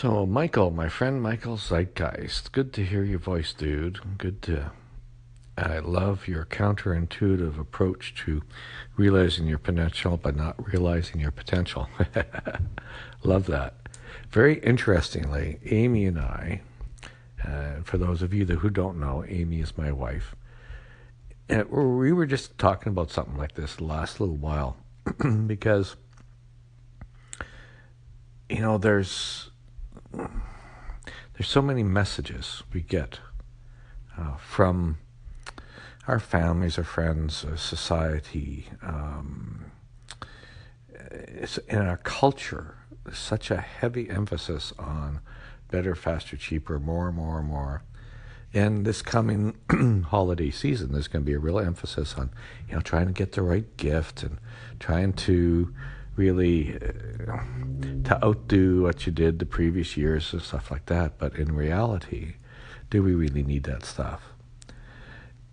So, Michael, my friend Michael Zeitgeist, good to hear your voice, dude. Good to. I love your counterintuitive approach to realizing your potential, but not realizing your potential. love that. Very interestingly, Amy and I, uh, for those of you that, who don't know, Amy is my wife. And we were just talking about something like this last little while because, you know, there's there's so many messages we get uh, from our families, our friends, our society, um, in our culture. Such a heavy emphasis on better, faster, cheaper, more, more, more. And this coming holiday season, there's going to be a real emphasis on, you know, trying to get the right gift and trying to really uh, to outdo what you did the previous years and stuff like that. But in reality, do we really need that stuff?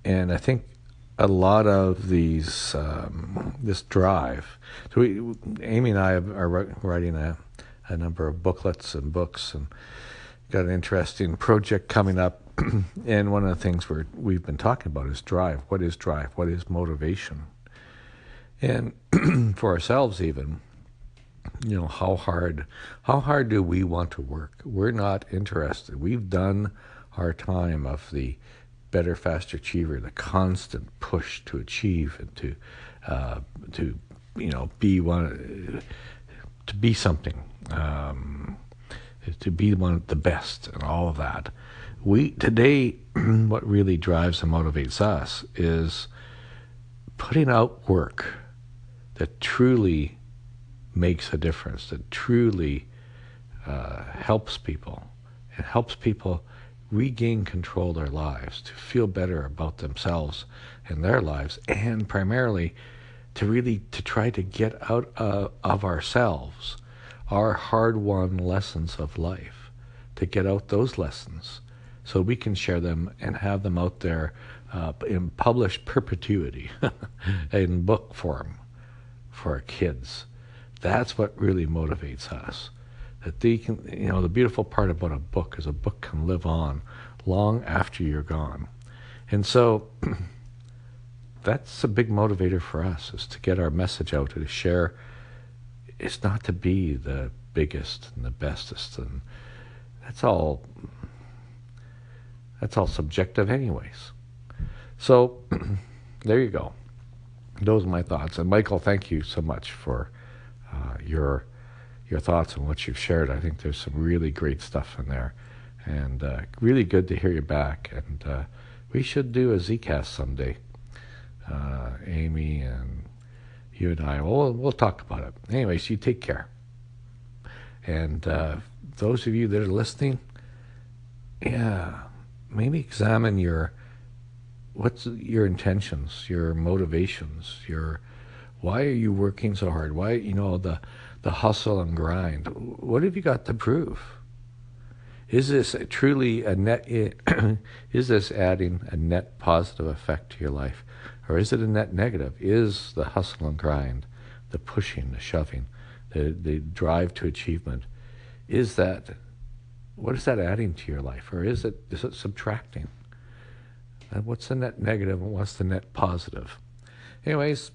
And I think a lot of these um, this drive. So we, Amy and I are writing a, a number of booklets and books, and got an interesting project coming up. and one of the things we're, we've been talking about is drive. What is drive? What is motivation? and for ourselves even you know how hard how hard do we want to work? We're not interested. We've done our time of the better faster achiever the constant push to achieve and to uh, to you know be one to be something um, to be one of the best and all of that. We today what really drives and motivates us is putting out work that truly makes a difference, that truly uh, helps people. It helps people regain control of their lives, to feel better about themselves and their lives, and primarily to really to try to get out uh, of ourselves our hard-won lessons of life, to get out those lessons so we can share them and have them out there uh, in published perpetuity in book form for our kids. That's what really motivates us. That they can, you know, the beautiful part about a book is a book can live on long after you're gone. And so that's a big motivator for us is to get our message out and to share. It's not to be the biggest and the bestest and that's all that's all subjective anyways. So there you go those are my thoughts. And Michael, thank you so much for uh, your your thoughts and what you've shared. I think there's some really great stuff in there, and uh, really good to hear you back. And uh, we should do a Zcast someday, uh, Amy and you and I. We'll we'll talk about it. Anyways, you take care. And uh, those of you that are listening, yeah, maybe examine your what's your intentions, your motivations, your why are you working so hard? Why you know the the hustle and grind? What have you got to prove? Is this truly a net? is this adding a net positive effect to your life, or is it a net negative? Is the hustle and grind, the pushing, the shoving, the the drive to achievement, is that what is that adding to your life, or is it is it subtracting? And what's the net negative and what's the net positive? Anyways,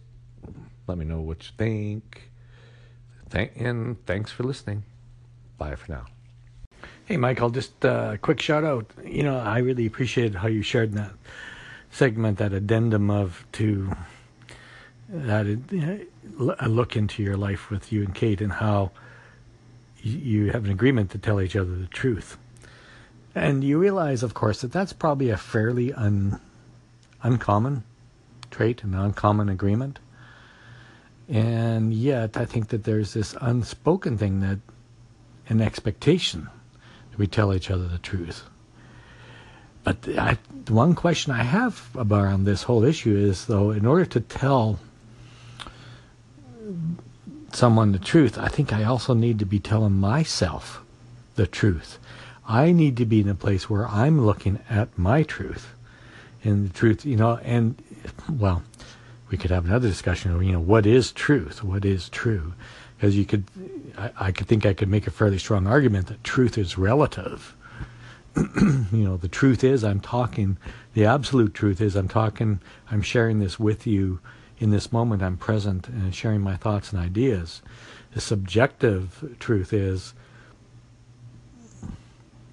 let me know what you think. Thank, and thanks for listening. Bye for now. Hey, Michael, just a quick shout out. You know, I really appreciated how you shared that segment, that addendum of to that a look into your life with you and Kate and how you have an agreement to tell each other the truth. And you realize, of course, that that's probably a fairly un, uncommon trait, an uncommon agreement. And yet, I think that there's this unspoken thing that, an expectation that we tell each other the truth. But I, the one question I have around this whole issue is, though, in order to tell someone the truth, I think I also need to be telling myself the truth. I need to be in a place where I'm looking at my truth. And the truth, you know, and well, we could have another discussion of, you know, what is truth? What is true? because you could, I, I could think I could make a fairly strong argument that truth is relative. you know, the truth is I'm talking, the absolute truth is I'm talking, I'm sharing this with you in this moment. I'm present and sharing my thoughts and ideas. The subjective truth is,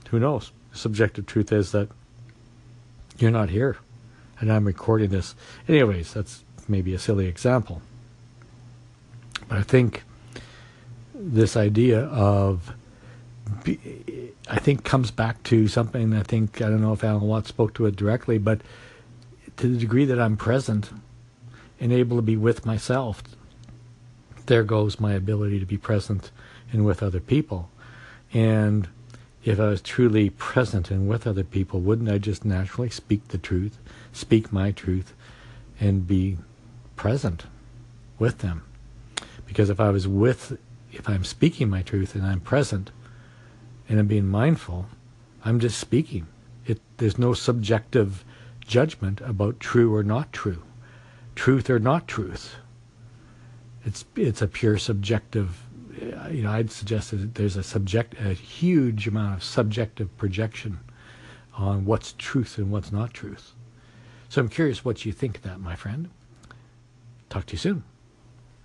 who knows? The subjective truth is that you're not here and I'm recording this. Anyways, that's maybe a silly example. But I think this idea of I think comes back to something I think I don't know if Alan Watts spoke to it directly, but to the degree that I'm present and able to be with myself, there goes my ability to be present and with other people. And if I was truly present and with other people, wouldn't I just naturally speak the truth, speak my truth, and be present with them? Because if I was with, if I'm speaking my truth and I'm present and I'm being mindful, I'm just speaking. It, there's no subjective judgment about true or not true, truth or not truth. It's it's a pure subjective. Uh, you know, I'd suggest that there's a subject, a huge amount of subjective projection on what's truth and what's not truth. So I'm curious what you think of that, my friend. Talk to you soon.